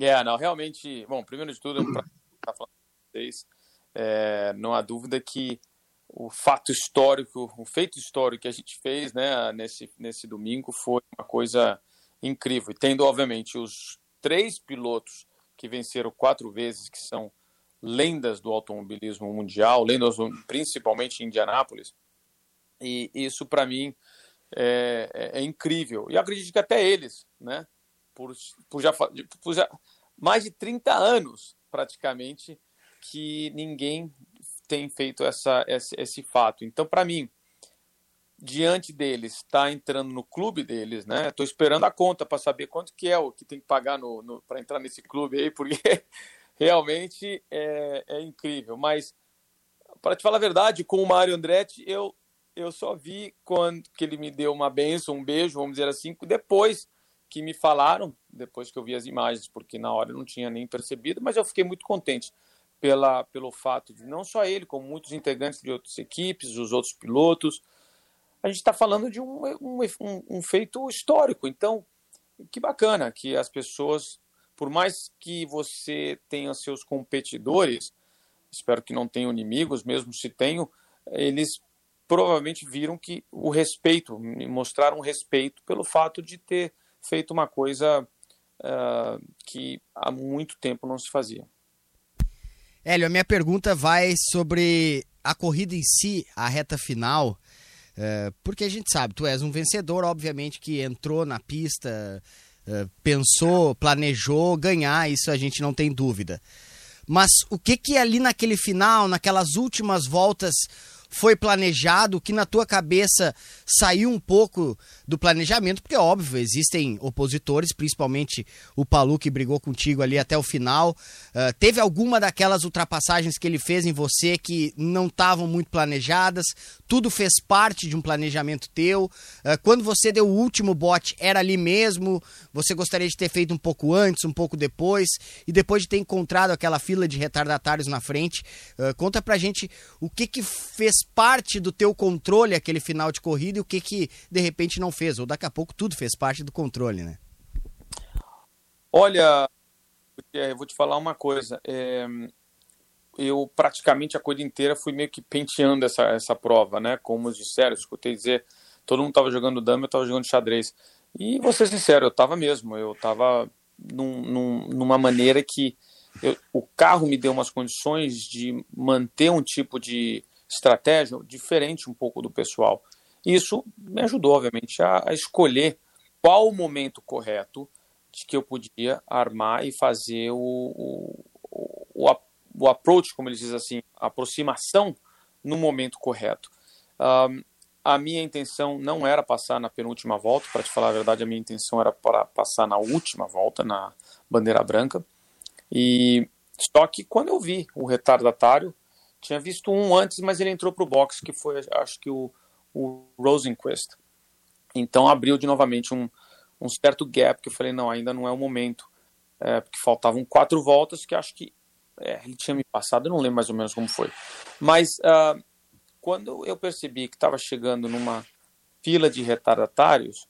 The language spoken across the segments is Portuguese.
É, não, realmente, bom, primeiro de tudo, para falando com vocês, é, não há dúvida que o fato histórico, o feito histórico que a gente fez né, nesse, nesse domingo foi uma coisa incrível. E tendo, obviamente, os três pilotos que venceram quatro vezes, que são lendas do automobilismo mundial, lendas principalmente em Indianápolis, e isso para mim é, é, é, incrível. E acredito que até eles, né, por, por, já, por já mais de 30 anos praticamente, que ninguém tem feito essa, esse, esse fato. Então, para mim, diante deles, está entrando no clube deles, né? Estou esperando a conta para saber quanto que é o que tem que pagar no, no para entrar nesse clube aí, porque realmente é, é incrível. Mas, para te falar a verdade, com o Mário Andretti, eu, eu só vi quando que ele me deu uma benção, um beijo, vamos dizer assim, depois que me falaram, depois que eu vi as imagens, porque na hora eu não tinha nem percebido, mas eu fiquei muito contente pela, pelo fato de não só ele, como muitos integrantes de outras equipes, os outros pilotos. A gente está falando de um, um, um, feito histórico. Então, que bacana que as pessoas, por mais que você tenha seus competidores, espero que não tenham inimigos, mesmo se tenham, eles provavelmente viram que o respeito, mostraram respeito pelo fato de ter feito uma coisa uh, que há muito tempo não se fazia. Hélio, a minha pergunta vai sobre a corrida em si, a reta final, é, porque a gente sabe, tu és um vencedor, obviamente, que entrou na pista, é, pensou, planejou ganhar, isso a gente não tem dúvida. Mas o que que ali naquele final, naquelas últimas voltas, foi planejado, que na tua cabeça saiu um pouco do planejamento, porque óbvio, existem opositores, principalmente o Palu que brigou contigo ali até o final. Uh, teve alguma daquelas ultrapassagens que ele fez em você que não estavam muito planejadas? Tudo fez parte de um planejamento teu? Uh, quando você deu o último bote, era ali mesmo? Você gostaria de ter feito um pouco antes, um pouco depois? E depois de ter encontrado aquela fila de retardatários na frente, uh, conta pra gente o que que fez parte do teu controle aquele final de corrida e o que que de repente não fez, ou daqui a pouco tudo fez parte do controle, né? Olha, eu vou te falar uma coisa. É, eu praticamente a corrida inteira fui meio que penteando essa, essa prova, né? Como disseram, escutei dizer, todo mundo estava jogando dama, eu estava jogando xadrez. E vou ser sincero, eu estava mesmo, eu estava num, num, numa maneira que eu, o carro me deu umas condições de manter um tipo de estratégia diferente um pouco do pessoal. Isso me ajudou, obviamente, a, a escolher qual o momento correto de que eu podia armar e fazer o, o, o, o approach, como eles dizem assim, aproximação no momento correto. Um, a minha intenção não era passar na penúltima volta, para te falar a verdade, a minha intenção era para passar na última volta, na bandeira branca. E só que quando eu vi o retardatário, tinha visto um antes, mas ele entrou para o box, que foi, acho que o, o Rosenquist. Então abriu de novamente um, um certo gap que eu falei, não, ainda não é o momento. É, porque faltavam quatro voltas que acho que é, ele tinha me passado, eu não lembro mais ou menos como foi. Mas uh, quando eu percebi que estava chegando numa fila de retardatários,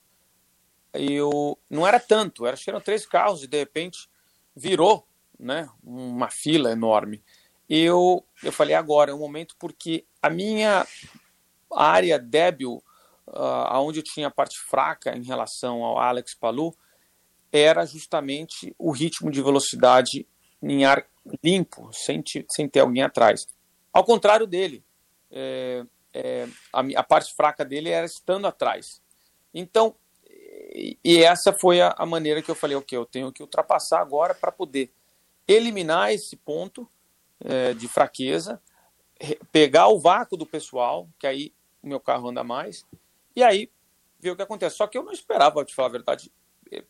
eu não era tanto, era, eram três carros e de repente virou né, uma fila enorme. Eu, eu falei agora é o momento porque a minha área débil, uh, eu tinha a parte fraca em relação ao Alex Palu, era justamente o ritmo de velocidade em ar limpo, sem, sem ter alguém atrás. Ao contrário dele, é, é, a, a, parte fraca dele era estando atrás. Então, e, e essa foi a, a, maneira que eu falei, ok, eu tenho que ultrapassar agora para poder eliminar esse ponto é, de fraqueza, pegar o vácuo do pessoal, que aí o meu carro anda mais, e aí ver o que acontece. Só que eu não esperava, te falar a verdade,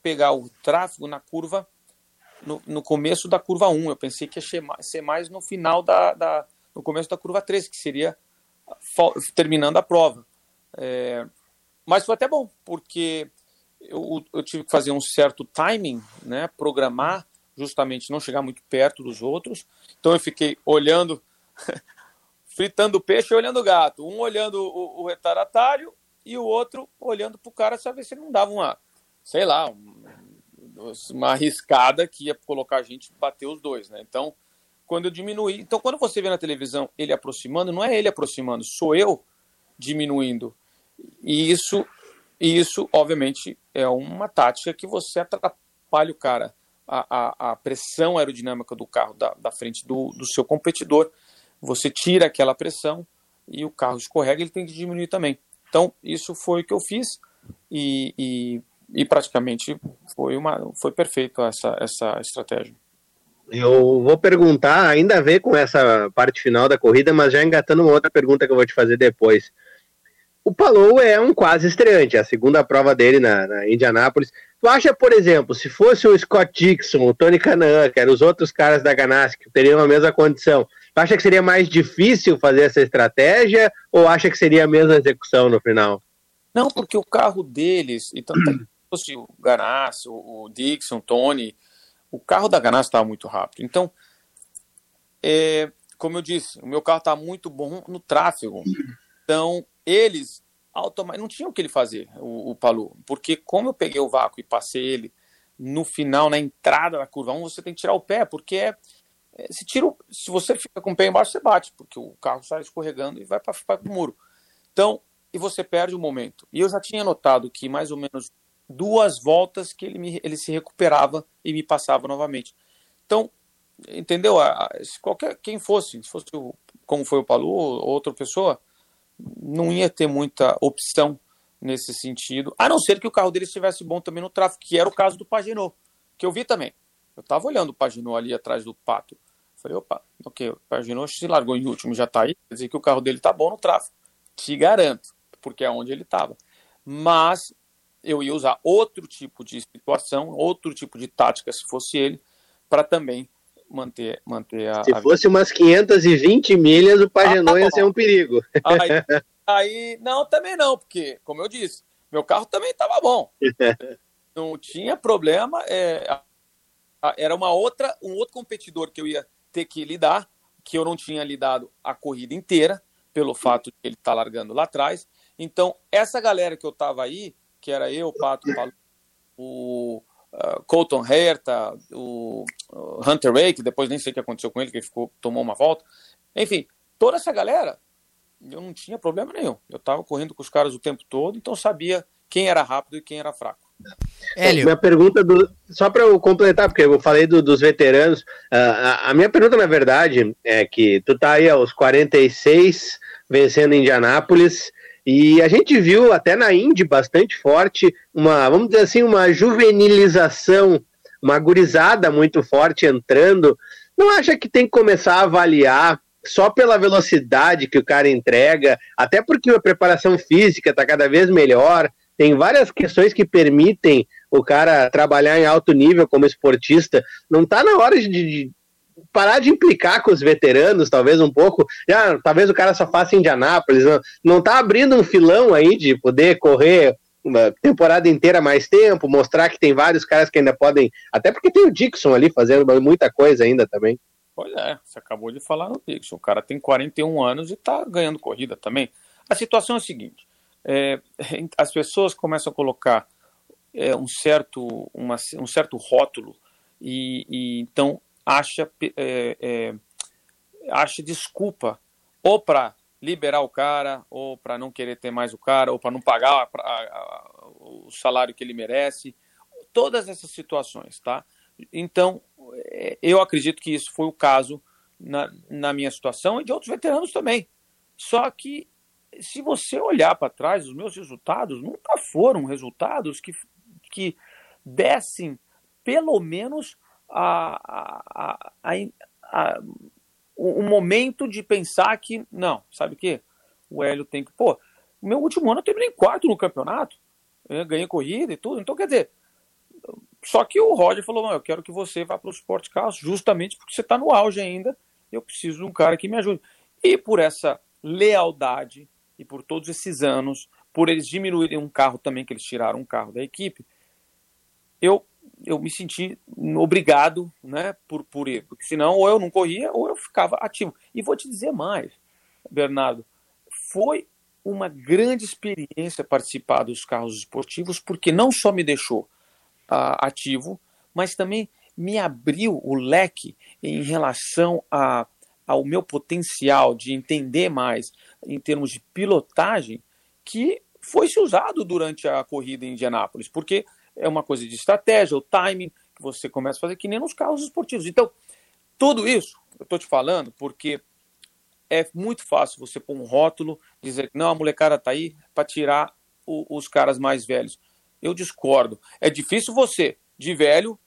pegar o tráfego na curva, no, no começo da curva 1. Eu pensei que ia ser mais no final da, da no começo da curva 3, que seria terminando a prova. É, mas foi até bom, porque eu, eu, tive que fazer um certo timing, né, programar justamente não chegar muito perto dos outros. Então eu fiquei olhando fritando peixe e olhando o gato. Um olhando o, o e o outro olhando para o cara saber se ele não dava uma, sei lá, um, uma arriscada que ia colocar a gente bater os dois, né? Então, quando eu diminuí. Então, quando você vê na televisão ele aproximando, não é ele aproximando, sou eu diminuindo. E isso, isso obviamente, é uma tática que você atrapalha o cara. A, a, a pressão aerodinâmica do carro da, da frente do, do seu competidor, você tira aquela pressão e o carro escorrega, ele tem que diminuir também. Então, isso foi o que eu fiz e, e, e praticamente foi, uma, foi perfeito essa, essa estratégia. Eu vou perguntar, ainda a ver com essa parte final da corrida, mas já engatando uma outra pergunta que eu vou te fazer depois. O Palou é um quase estreante, a segunda prova dele na, na Indianápolis. Tu acha, por exemplo, se fosse o Scott Dixon, o Tony Canan, que eram os outros caras da Ganassi que teriam a mesma condição, tu acha que seria mais difícil fazer essa estratégia ou acha que seria a mesma execução no final? Não, porque o carro deles, e tanto fosse o Ganassi, o Dixon, o Tony, o carro da Ganassi estava muito rápido. Então, é, como eu disse, o meu carro está muito bom no tráfego. Então, eles não tinham o que ele fazer, o, o Palu, porque como eu peguei o vácuo e passei ele no final, na entrada da curva 1, você tem que tirar o pé, porque é, é se, tira, se você fica com o pé embaixo, você bate, porque o carro sai escorregando e vai para o muro. Então, e você perde o momento. E eu já tinha notado que mais ou menos duas voltas que ele, me, ele se recuperava e me passava novamente. Então, entendeu? Se qualquer quem fosse, se fosse o, como foi o Palu ou outra pessoa, não ia ter muita opção nesse sentido, a não ser que o carro dele estivesse bom também no tráfego, que era o caso do Paginot, que eu vi também. Eu estava olhando o Paginot ali atrás do Pato. Falei, opa, ok, o Paginot se largou em último, já está aí, quer dizer que o carro dele está bom no tráfego. Te garanto, porque é onde ele estava. Mas eu ia usar outro tipo de situação, outro tipo de tática, se fosse ele, para também manter, manter a. Se a fosse umas 520 milhas, o Pagenô ah, ia ser um perigo. Aí, aí, não, também não, porque, como eu disse, meu carro também estava bom. não tinha problema. É, era uma outra, um outro competidor que eu ia ter que lidar, que eu não tinha lidado a corrida inteira, pelo fato de ele estar tá largando lá atrás. Então, essa galera que eu estava aí, que era eu, o Pato, o uh, Colton Herta, o Hunter Ray, que depois nem sei o que aconteceu com ele, que ele ficou, tomou uma volta. Enfim, toda essa galera, eu não tinha problema nenhum. Eu estava correndo com os caras o tempo todo, então sabia quem era rápido e quem era fraco. Hélio. Minha pergunta, do, só para eu completar, porque eu falei do, dos veteranos, uh, a, a, minha pergunta, na verdade, é que tu tá aí aos 46, vencendo Indianápolis, e a gente viu até na Indy bastante forte uma, vamos dizer assim, uma juvenilização, uma gurizada muito forte entrando. Não acha que tem que começar a avaliar só pela velocidade que o cara entrega, até porque a preparação física está cada vez melhor, tem várias questões que permitem o cara trabalhar em alto nível como esportista. Não está na hora de, de, parar de implicar com os veteranos, talvez um pouco. Já, talvez o cara só faça Indianápolis. Não, não tá abrindo um filão aí de poder correr uma temporada inteira mais tempo, mostrar que tem vários caras que ainda podem. Até porque tem o Dixon ali fazendo muita coisa ainda também. Pois é, você acabou de falar no Dixon. O cara tem 41 anos e tá ganhando corrida também. A situação é a seguinte: é, as pessoas começam a colocar é, um, certo, uma, um certo rótulo e, e então acha, é, é, acha desculpa ou para liberar o cara, ou para não querer ter mais o cara, ou para não pagar a, a, a, o salário que ele merece. Todas essas situações, tá? Então, é, eu acredito que isso foi o caso na, na minha situação e de outros veteranos também. Só que, se você olhar para trás, os meus resultados nunca foram resultados que, que dessem pelo menos a, a, a, a, o, momento de pensar que, não, sabe o quê? O Hélio tem que. Pô, o meu último ano eu terminei em quarto no campeonato, eu ganhei corrida e tudo. Então, quer dizer, só que o Roger falou: não, eu quero que você vá para o Sport Cars, justamente porque você está no auge ainda. Eu preciso de um cara que me ajude. E por essa lealdade e por todos esses anos, por eles diminuírem um carro também, que eles tiraram um carro da equipe, eu eu me senti obrigado, né, por, por ir, porque senão ou eu não corria ou eu ficava ativo. E vou te dizer mais, Bernardo, foi uma grande experiência participar dos carros esportivos, porque não só me deixou uh, ativo, mas também me abriu o leque em relação a, ao meu potencial de entender mais em termos de pilotagem, que foi se usado durante a corrida em Indianápolis, porque é uma coisa de estratégia, o timing que você começa a fazer, que nem nos carros esportivos. Então, tudo isso eu estou te falando porque é muito fácil você pôr um rótulo, dizer que não, a molecada está aí para tirar o, os caras mais velhos. Eu discordo. É difícil você, de velho,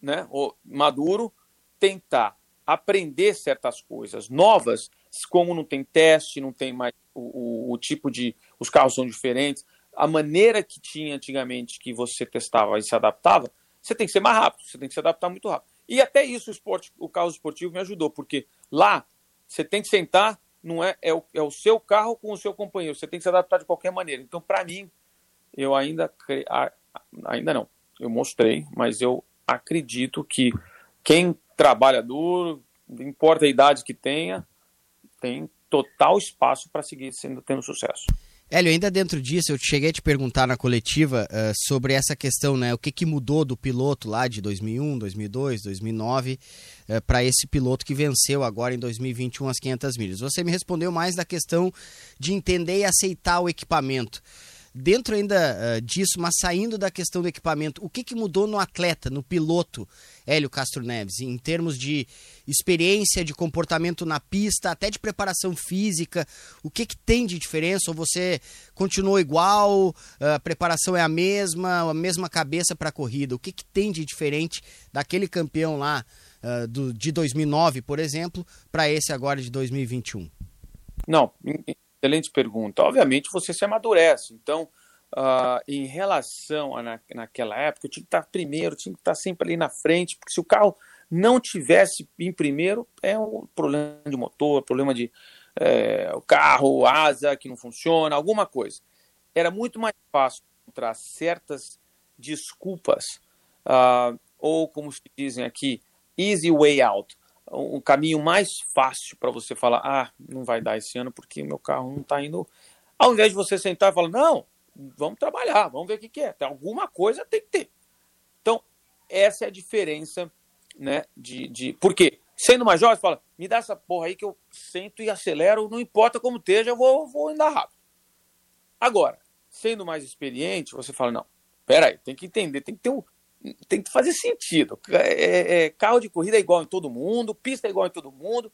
né, ou maduro, tentar aprender certas coisas novas, como não tem teste, não tem mais o, o, o tipo de. Os carros são diferentes. A maneira que tinha antigamente que você testava e se adaptava, você tem que ser mais rápido, você tem que se adaptar muito rápido. E até isso o, esporte, o carro esportivo me ajudou, porque lá você tem que sentar, não é, é o, é o seu carro com o seu companheiro, você tem que se adaptar de qualquer maneira. Então, para mim, eu ainda ainda não, eu mostrei, mas eu acredito que quem trabalha duro, não importa a idade que tenha, tem total espaço para seguir sendo tendo sucesso. Hélio, ainda dentro disso, eu cheguei a te perguntar na coletiva uh, sobre essa questão, né? O que, que mudou do piloto lá de 2001, 2002, 2009 uh, para esse piloto que venceu agora em 2021 as 500 milhas? Você me respondeu mais da questão de entender e aceitar o equipamento. Dentro ainda uh, disso, mas saindo da questão do equipamento, o que, que mudou no atleta, no piloto Hélio Castro Neves, em termos de experiência, de comportamento na pista, até de preparação física? O que, que tem de diferença? Ou você continuou igual, a preparação é a mesma, a mesma cabeça para a corrida? O que, que tem de diferente daquele campeão lá uh, do, de 2009, por exemplo, para esse agora de 2021? Não, Excelente pergunta. Obviamente você se amadurece. Então, uh, em relação a na, naquela época, eu tinha que estar primeiro, tinha que estar sempre ali na frente, porque se o carro não tivesse em primeiro, é um problema de motor, problema de é, o carro, asa que não funciona, alguma coisa. Era muito mais fácil encontrar certas desculpas, uh, ou como se dizem aqui, easy way out um caminho mais fácil para você falar, ah, não vai dar esse ano porque meu carro não está indo. Ao invés de você sentar e falar, não, vamos trabalhar, vamos ver o que, que é. Tem alguma coisa tem que ter. Então, essa é a diferença, né? De, de... Porque, sendo mais jovem, fala, me dá essa porra aí que eu sento e acelero, não importa como esteja, eu vou, vou andar rápido. Agora, sendo mais experiente, você fala, não, peraí, tem que entender, tem que ter um, tem que fazer sentido. É, é, é, carro de corrida é igual em todo mundo, pista é igual em todo mundo,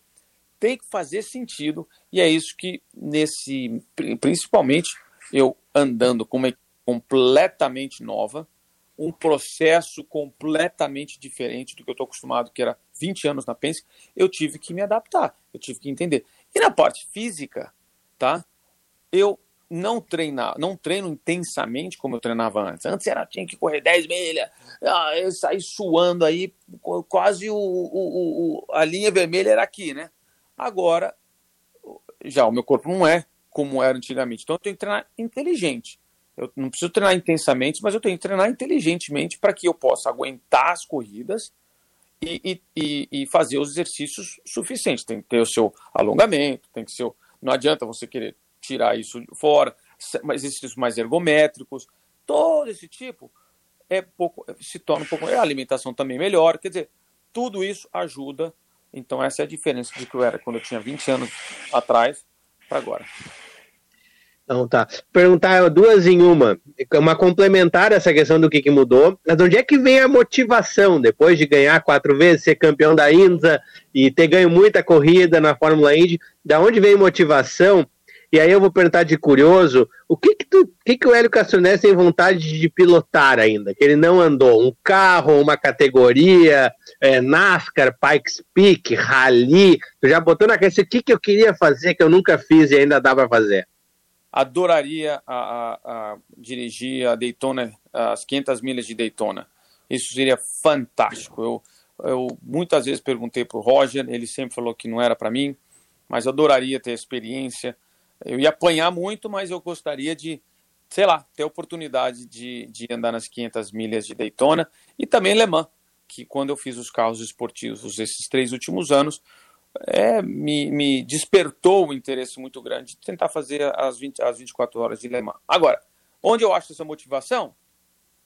tem que fazer sentido. E é isso que, nesse, principalmente, eu andando com uma completamente nova, um processo completamente diferente do que eu estou acostumado, que era 20 anos na Penske, eu tive que me adaptar, eu tive que entender. E na parte física, tá? Eu não treinar, não treino intensamente como eu treinava antes. Antes era tinha que correr 10 milhas, ah, eu saí suando aí, quase o, o, o, a linha vermelha era aqui, né? Agora, já o meu corpo não é como era antigamente. Então eu tenho que treinar inteligente. Eu não preciso treinar intensamente, mas eu tenho que treinar inteligentemente para que eu possa aguentar as corridas e, e, e, fazer os exercícios suficientes. Tem que ter o seu alongamento, tem que ser. Não adianta você querer tirar isso fora, exercícios mais ergométricos, todo esse tipo é pouco, se torna um pouco. A alimentação também melhor, quer dizer, tudo isso ajuda. Então, essa é a diferença de que eu era quando eu tinha 20 anos atrás para agora. Então tá. Perguntar duas em uma. Uma complementar essa questão do que, que mudou. Mas onde é que vem a motivação depois de ganhar quatro vezes, ser campeão da INSA e ter ganho muita corrida na Fórmula Indy? Da onde vem motivação e aí eu vou perguntar de curioso, o que que, tu, que, que o Hélio Castronés tem vontade de pilotar ainda? Que ele não andou? Um carro, uma categoria, é, NASCAR, Pikes Peak, Rally? Tu já botou na cabeça o que, que eu queria fazer que eu nunca fiz e ainda dá para fazer? Adoraria a, a, a dirigir a Daytona, as 500 milhas de Daytona. Isso seria fantástico. Eu, eu muitas vezes perguntei para o Roger, ele sempre falou que não era para mim, mas adoraria ter a experiência eu ia apanhar muito, mas eu gostaria de, sei lá, ter a oportunidade de, de andar nas 500 milhas de Daytona e também Le Mans, que quando eu fiz os carros esportivos esses três últimos anos, é, me, me despertou um interesse muito grande de tentar fazer as, 20, as 24 horas de Le Mans. Agora, onde eu acho essa motivação?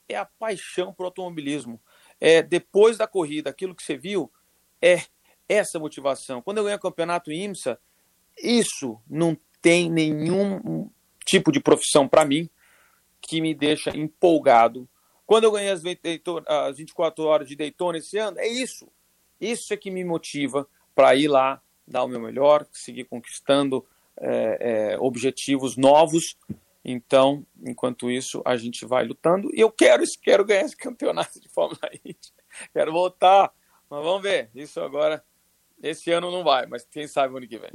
É a paixão por automobilismo. é depois da corrida, aquilo que você viu é essa motivação. Quando eu ganho o campeonato IMSA, isso não tem nenhum tipo de profissão para mim que me deixa empolgado. Quando eu ganhei as 24 horas de Daytona esse ano, é isso. Isso é que me motiva para ir lá, dar o meu melhor, seguir conquistando é, é, objetivos novos. Então, enquanto isso, a gente vai lutando. E eu quero, quero ganhar esse campeonato de Fórmula Indy. Quero voltar. Mas vamos ver. Isso agora, esse ano não vai, mas quem sabe ano que vem.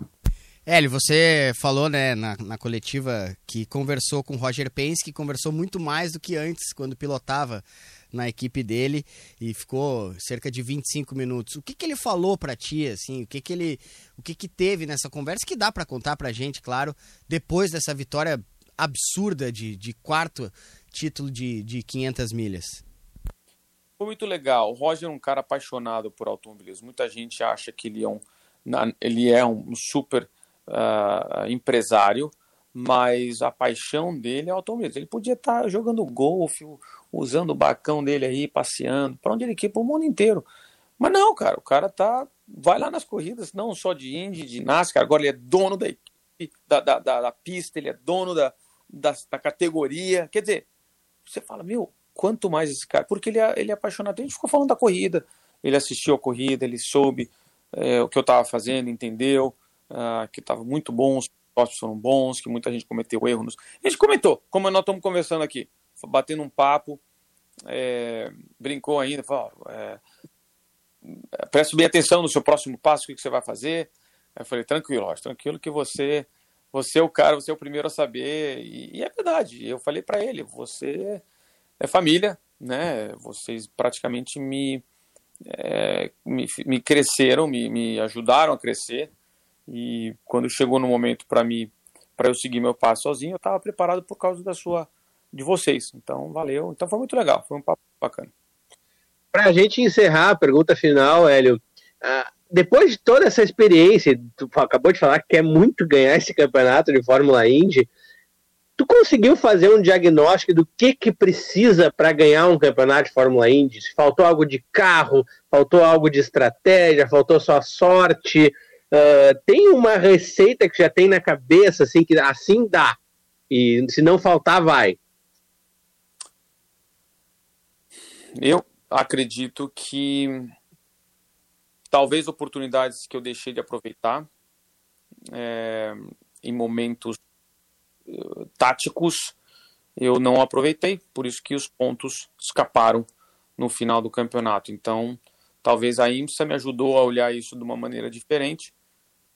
Hélio, você falou né, na, na coletiva que conversou com Roger Penske, que conversou muito mais do que antes, quando pilotava na equipe dele e ficou cerca de 25 minutos. O que, que ele falou para ti, assim? O que, que ele, o que, que teve nessa conversa que dá para contar para gente, claro, depois dessa vitória absurda de, de quarto título de, de 500 milhas? Foi muito legal. O Roger é um cara apaixonado por automobilismo. Muita gente acha que ele é um, ele é um super uh, empresário, mas a paixão dele é automobilismo. Ele podia estar jogando golfe, usando o bacão dele aí, passeando, para onde ele quer, para o mundo inteiro. Mas não, cara, o cara tá, vai lá nas corridas, não só de Indy, de NASCAR, agora ele é dono da, da, da, da, da pista, ele é dono da, da, da, categoria. Quer dizer, você fala, meu, quanto mais esse cara, porque ele é, ele é apaixonado. A gente ficou falando da corrida, ele assistiu a corrida, ele soube é, o que eu estava fazendo, entendeu uh, que estava muito bom, os foram bons, que muita gente cometeu erros. A gente comentou, como nós estamos conversando aqui, batendo um papo, é, brincou ainda, falou, é, preste bem atenção no seu próximo passo, o que, você vai fazer. Eu falei, tranquilo, tranquilo que você, você é o cara, você é o primeiro a saber. E, e é verdade, eu falei para ele, você é família, né? Vocês praticamente me, é, me, me, cresceram, me, me ajudaram a crescer. E quando chegou no momento para mim, para eu seguir meu passo sozinho, eu estava preparado por causa da sua, de vocês. Então, valeu. Então foi muito legal, foi um papo bacana. Para a gente encerrar a pergunta final, Hélio, uh, depois de toda essa experiência, tu acabou de falar que quer muito ganhar esse campeonato de Fórmula Indy, tu conseguiu fazer um diagnóstico do que que precisa para ganhar um campeonato de Fórmula Indy? Faltou algo de carro, faltou algo de estratégia, faltou só sorte, Uh, tem uma receita que já tem na cabeça, assim, que assim dá. E se não faltar, vai. Eu acredito que talvez oportunidades que eu deixei de aproveitar é, em momentos uh, táticos eu não aproveitei, por isso que os pontos escaparam no final do campeonato. Então, talvez a IMSA me ajudou a olhar isso de uma maneira diferente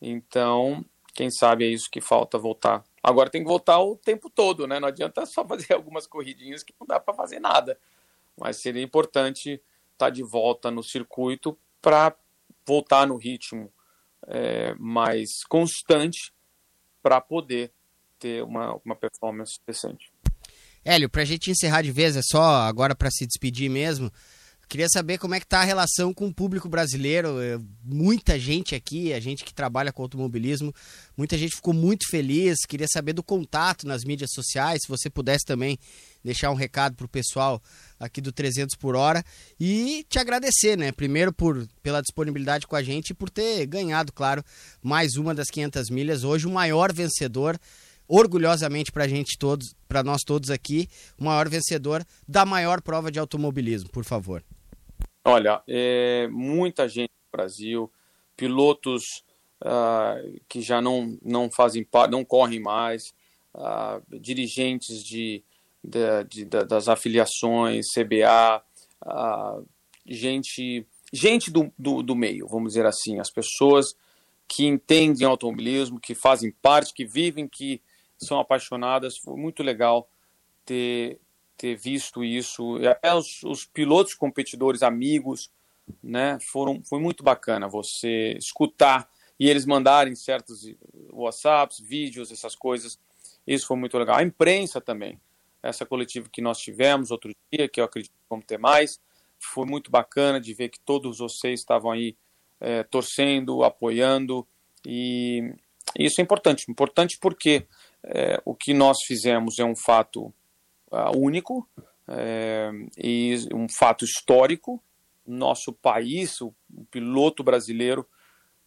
então, quem sabe é isso que falta voltar. Agora tem que voltar o tempo todo, né? Não adianta só fazer algumas corridinhas que não dá para fazer nada. Mas seria importante estar tá de volta no circuito para voltar no ritmo é, mais constante para poder ter uma, uma performance decente. Hélio, para a gente encerrar de vez, é só agora para se despedir mesmo. Queria saber como é que tá a relação com o público brasileiro. É, muita gente aqui, a gente que trabalha com automobilismo, muita gente ficou muito feliz. Queria saber do contato nas mídias sociais, se você pudesse também deixar um recado para o pessoal aqui do 300 por hora e te agradecer, né? Primeiro por pela disponibilidade com a gente e por ter ganhado, claro, mais uma das 500 milhas. Hoje o maior vencedor orgulhosamente para gente todos, para nós todos aqui, o maior vencedor da maior prova de automobilismo, por favor. Olha, é, muita gente no Brasil, pilotos uh, que já não, não fazem não correm mais, uh, dirigentes de, de, de, das afiliações, CBA, uh, ah, gente, gente do, do, do meio, vamos dizer assim, as pessoas que entendem automobilismo, que fazem parte, que vivem, que são apaixonadas. Foi muito legal ter, ter visto isso. E até os, os pilotos competidores amigos, né? Foram, foi muito bacana você escutar e eles mandarem certos WhatsApps, vídeos, essas coisas. Isso foi muito legal. A imprensa também. Essa coletiva que nós tivemos outro dia, que eu acredito que vamos ter mais, foi muito bacana de ver que todos vocês estavam aí é, torcendo, apoiando. E isso é importante. Importante porque é, o que nós fizemos é um fato uh, único é, e um fato histórico nosso país, o, o piloto brasileiro,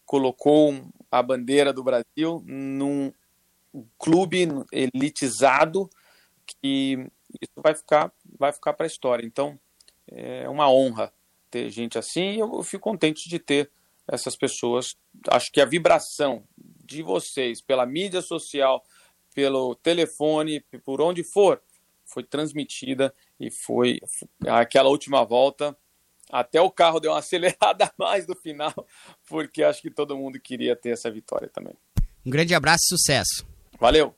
colocou a bandeira do Brasil num clube elitizado que isso vai ficar vai ficar para a história. Então é uma honra ter gente assim e eu fico contente de ter essas pessoas. Acho que a vibração de vocês pela mídia social, pelo telefone, por onde for, foi transmitida e foi aquela última volta. Até o carro deu uma acelerada a mais no final, porque acho que todo mundo queria ter essa vitória também. Um grande abraço e sucesso. Valeu!